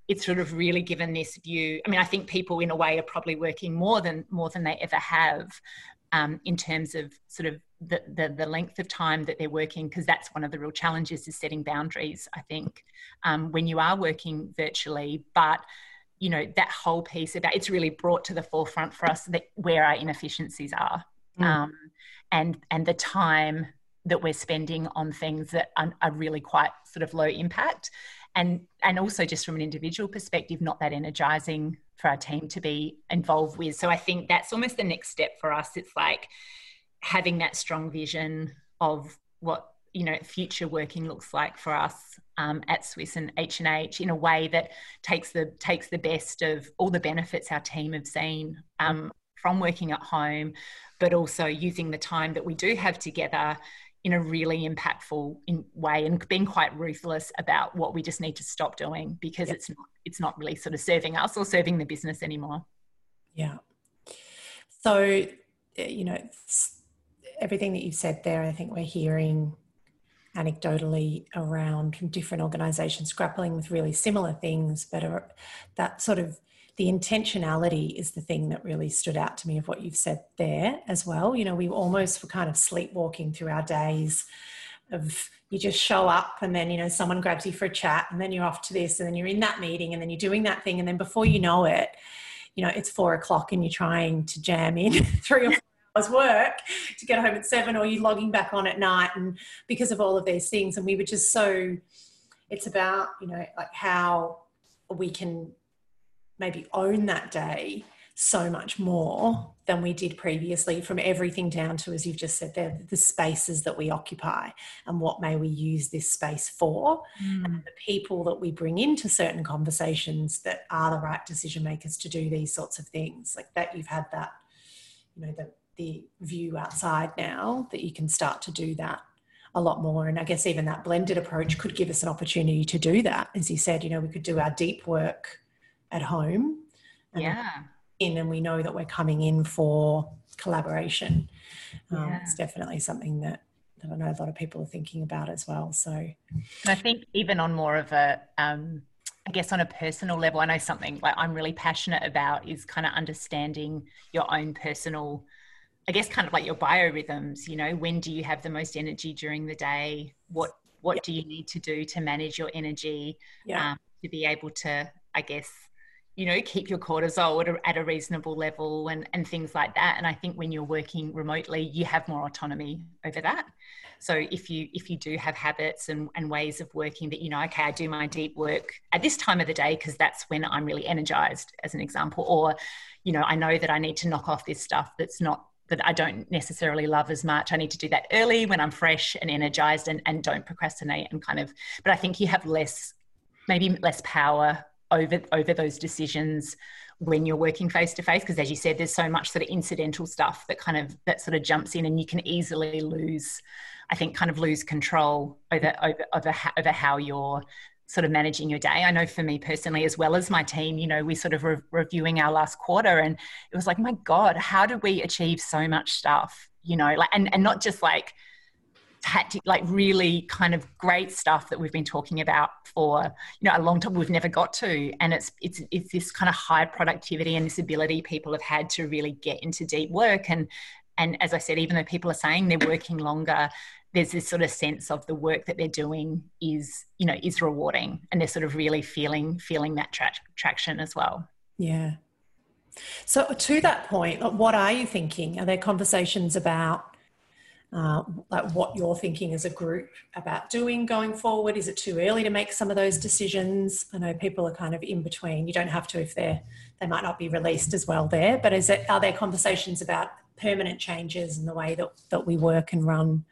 it's sort of really given this view i mean i think people in a way are probably working more than more than they ever have um, in terms of sort of the, the, the length of time that they're working because that's one of the real challenges is setting boundaries i think um, when you are working virtually but you know that whole piece about it's really brought to the forefront for us that where our inefficiencies are. Mm. um, and and the time that we're spending on things that are, are, really quite sort of low impact. And and also just from an individual perspective not that energizing for our team to be involved with. So i think that's almost the next step for us. It's like having that strong vision of what you know future working looks like for us um, at Swisse and H and H in a way that takes the takes the best of all the benefits our team have seen um, from working at home, but also using the time that we do have together in a really impactful in way and being quite ruthless about what we just need to stop doing because yep. it's not it's not really sort of serving us or serving the business anymore. Yeah. So, you know, everything that you've said there, I think we're hearing anecdotally around different organizations grappling with really similar things, but are, that sort of the intentionality is the thing that really stood out to me of what you've said there as well. You know, we almost were kind of sleepwalking through our days of you just show up and then, you know, someone grabs you for a chat and then you're off to this and then you're in that meeting and then you're doing that thing. And then before you know it, you know it's four o'clock and you're trying to jam in three or hours work to get home at seven or you're logging back on at night and because of all of these things and we were just so it's about you know like how we can maybe own that day so much more than we did previously from everything down to as you've just said there the spaces that we occupy and what may we use this space for mm. and the people that we bring into certain conversations that are the right decision makers to do these sorts of things like that you've had that you know the the view outside now that you can start to do that a lot more and i guess even that blended approach could give us an opportunity to do that as you said you know we could do our deep work at home yeah in and we know that we're coming in for collaboration. Um, yeah. It's definitely something that, that I know a lot of people are thinking about as well. So I think even on more of a, um, I guess on a personal level, I know something like I'm really passionate about is kind of understanding your own personal, I guess kind of like your biorhythms, you know, when do you have the most energy during the day? What, what yep. do you need to do to manage your energy yeah. um, to be able to, I guess, you know keep your cortisol at a, at a, reasonable level and and things like that and i think when you're working remotely you have more autonomy over that so if you if you do have habits and, and ways of working that you know okay i do my deep work at this time of the day because that's when i'm really energized as an example or you know i know that i need to knock off this stuff that's not that I don't necessarily love as much. I need to do that early when I'm fresh and energized and, and don't procrastinate and kind of, but I think you have less, maybe less power over over those decisions when you're working face to face because as you said there's so much sort of incidental stuff that kind of that sort of jumps in and you can easily lose i think kind of lose control over over over, over how you're sort of managing your day. I know for me personally as well as my team you know we sort of re- reviewing our last quarter and it was like my god how did we achieve so much stuff? You know like and and not just like tactic, like really kind of great stuff that we've been talking about for you know a long time we've never got to. And it's it's it's this kind of high productivity and this ability people have had to really get into deep work. And and as i said even though people are saying they're working longer there's this sort of sense of the work that they're doing is you know is rewarding and they're sort of really feeling feeling that tra- traction as well yeah so to that point what are you thinking are there conversations about uh, like what you're thinking as a group about doing going forward. Is it too early to make some of those decisions? I know people are kind of in between. You don't have to if they're they might not be released as well there. But is it are there conversations about permanent changes in the way that that we work and run?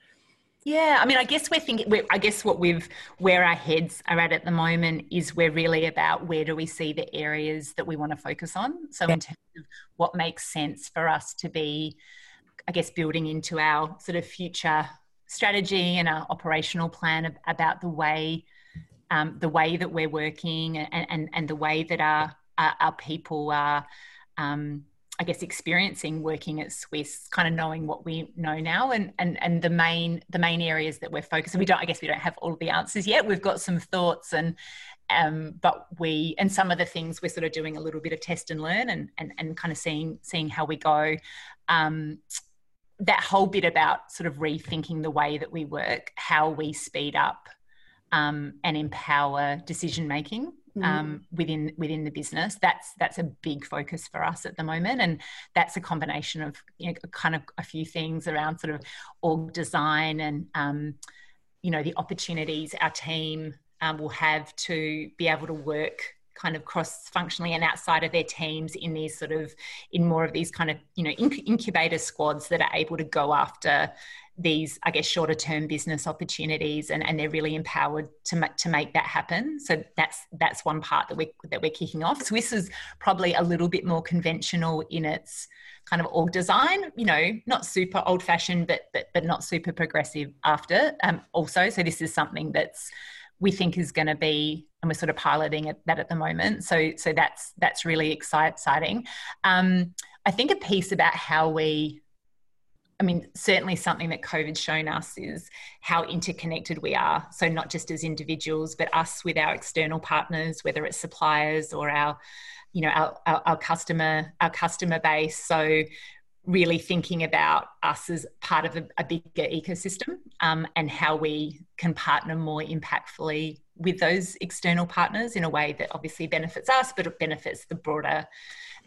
Yeah, I mean, I guess we're thinking. We're, I guess what we've where our heads are at at the moment is we're really about where do we see the areas that we want to focus on. So yeah. in terms of what makes sense for us to be I guess, building into our sort of future strategy and our operational plan about the way um, the way that we're working and, and, and the way that our, our, our people are, um, I guess, experiencing working at Swisse, kind of knowing what we know now and, and, and the main the main areas that we're focusing. We don't, I guess, we don't have all the answers yet. We've got some thoughts and um, but we and some of the things we're sort of doing a little bit of test and learn and and, and kind of seeing seeing how we go. Um, that whole bit about sort of rethinking the way that we work, how we speed up um, and empower decision making mm. um, within within the business. That's that's a big focus for us at the moment, and that's a combination of you know, kind of a few things around sort of org design and um, you know the opportunities our team um, will have to be able to work kind of cross functionally and outside of their teams in these sort of in more of these kind of you know incubator squads that are able to go after these i guess shorter term business opportunities and, and they're really empowered to, to make that happen. So that's that's one part that we that we're kicking off. Swisse is probably a little bit more conventional in its kind of org design you know not super old fashioned but but, but not super progressive after um, also. So this is something that's we think is going to be and we're sort of piloting that at the moment so so that's that's really exciting um, i think a piece about how we I mean, certainly something that COVID's shown us is how interconnected we are. So, not just as individuals, but us with our external partners, whether it's suppliers or our, you know, our, our, our customer, our customer base. So, really thinking about us as part of a, a bigger ecosystem um, and how we can partner more impactfully with those external partners in a way that obviously benefits us, but it benefits the broader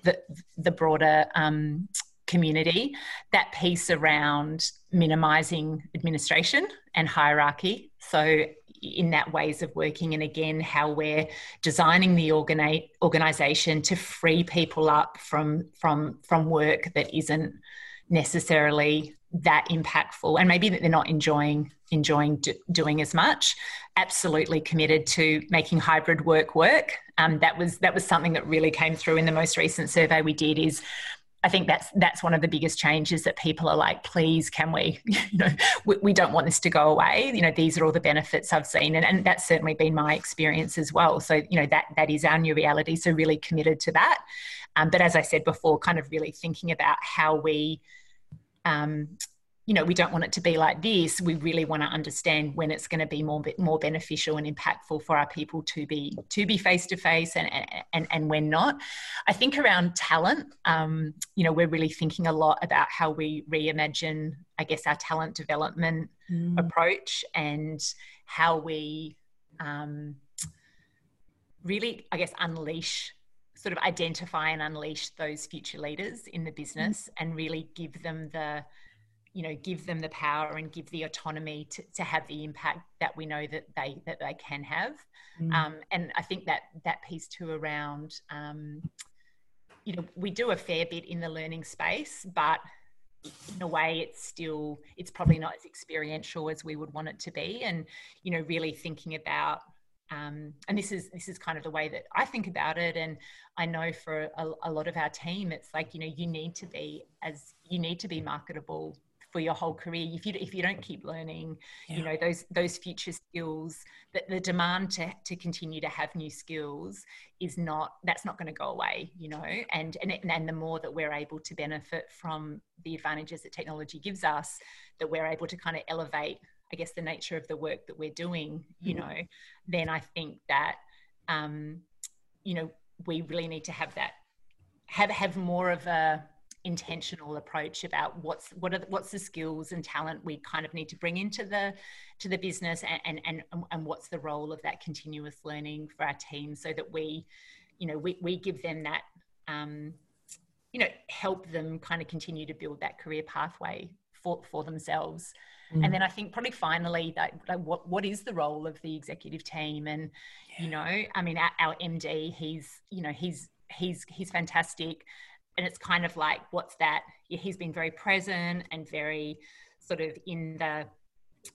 the, the broader um, community, that piece around minimizing administration and hierarchy. So, in that ways of working, and again, how we're designing the organi- organization to free people up from from from work that isn't necessarily that impactful and maybe that they're not enjoying enjoying do, doing as much. Absolutely committed to making hybrid work work. Um, that was that was something that really came through in the most recent survey we did is I think that's that's one of the biggest changes that people are like, please, can we? You know, we, we, don't want this to go away. You know, these are all the benefits I've seen, and, and that's certainly been my experience as well. So, you know, that that is our new reality. So, really committed to that. Um, but as I said before, kind of really thinking about how we um, you know we don't want it to be like this we really want to understand when it's going to be more more beneficial and impactful for our people to be to be face to face and and and when not i think around talent um, you know we're really thinking a lot about how we reimagine i guess our talent development mm. approach and how we um, really i guess unleash sort of identify and unleash those future leaders in the business mm. and really give them the you know give them the power and give the autonomy to, to have the impact that we know that they that they can have mm. um, and i think that that piece too around um, you know we do a fair bit in the learning space but in a way it's still it's probably not as experiential as we would want it to be and you know really thinking about um, and this is this is kind of the way that I think about it. And I know for a, a, lot of our team, it's like you know you need to be as you need to be marketable for your whole career if you if you don't keep learning yeah. you know those those future skills that the demand to to continue to have new skills is not that's not going to go away you know and and and the more that we're able to benefit from the advantages that technology gives us that we're able to kind of elevate i guess the nature of the work that we're doing you mm-hmm. know then i think that um you know we really need to have that have have more of a intentional approach about what's what are the, what's the skills and talent we kind of need to bring into the to the business and and and, and what's the role of that continuous learning for our team so that we you know we, we give them that um, you know help them kind of continue to build that career pathway for for themselves mm. and then i think probably finally that like what what is the role of the executive team and yeah. you know i mean our, our md he's you know he's he's he's fantastic and it's kind of like what's that yeah, he's been very present and very sort of in the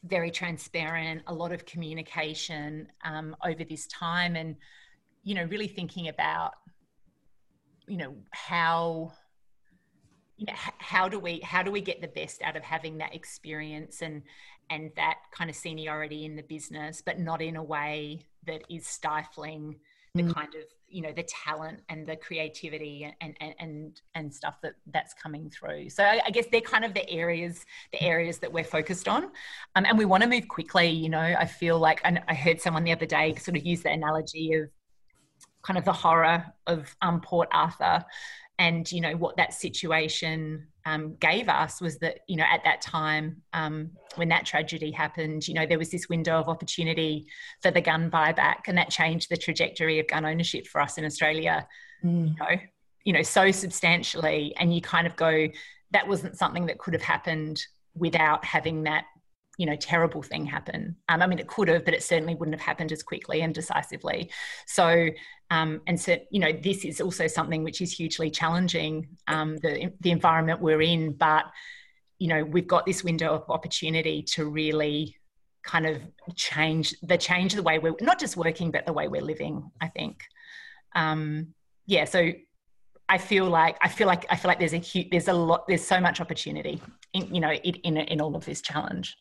very transparent a lot of communication um, over this time and you know really thinking about you know how you know, how do we how do we get the best out of having that experience and and that kind of seniority in the business but not in a way that is stifling the mm. kind of you know the talent and the creativity and and and, and stuff that that's coming through. So I, I, guess they're kind of the areas the areas that we're focused on. Um, and we want to move quickly you know i feel like and i heard someone the other day sort of use the analogy of kind of the horror of um, port arthur and you know what that situation um, gave us was that you know at that time um, when that tragedy happened you know there was this window of opportunity for the gun buyback and that changed the trajectory of gun ownership for us in australia mm. you know you know so substantially and you kind of go that wasn't something that could have happened without having that you know terrible thing happen. Um, i mean it could have but it certainly wouldn't have happened as quickly and decisively. So um, and so you know this is also something which is hugely challenging um, the, the environment we're in. But you know we've got this window of opportunity to really kind of change the change the way we're not just working but the way we're living i think. Um, yeah so I feel like I feel like I feel like there's a huge, there's a lot there's so much opportunity in you know in in, in all of this challenge.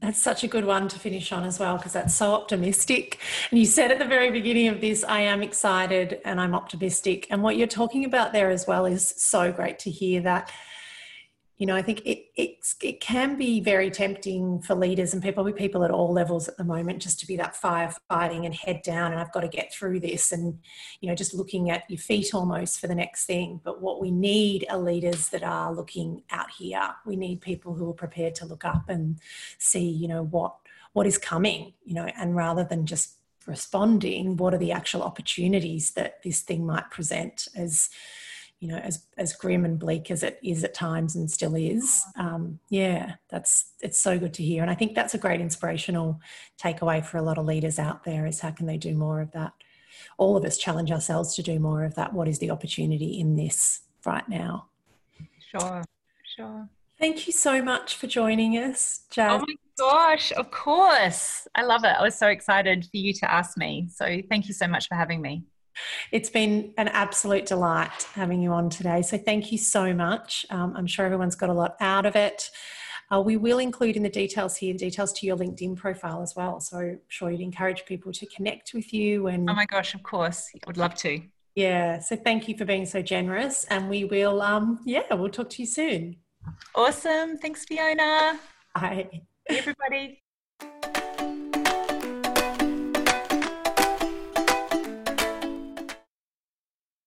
That's such a good one to finish on as well, because that's so optimistic. And you said at the very beginning of this, I am excited and I'm optimistic. And what you're talking about there as well is so great to hear that you know, I think it, it, it can be very tempting for leaders and people, people at all levels at the moment just to be that firefighting and head down and I've got to get through this and, you know, just looking at your feet almost for the next thing. But what we need are leaders that are looking out here. We need people who are prepared to look up and see, you know, what what is coming, you know, and rather than just responding, what are the actual opportunities that this thing might present as you know as as grim and bleak as it is at times and still is. Um, yeah that's it's so good to hear. And i think that's a great inspirational takeaway for a lot of leaders out there is how can they do more of that? All of us challenge ourselves to do more of that. What is the opportunity in this right now? Sure sure. Thank you so much for joining us Jazz. oh my gosh of course. I love it. I was so excited for you to ask me. So thank you so much for having me it's been an absolute delight having you on today. So, thank you so much. Um, I'm sure everyone's got a lot out of it. Uh, we will include in the details here the details to your LinkedIn profile as well. So, I'm sure you'd encourage people to connect with you. And oh my gosh, of course, I would love to. Yeah. So, thank you for being so generous. And we will, um, yeah, we'll talk to you soon. Awesome. Thanks, Fiona. Bye. Hey, everybody.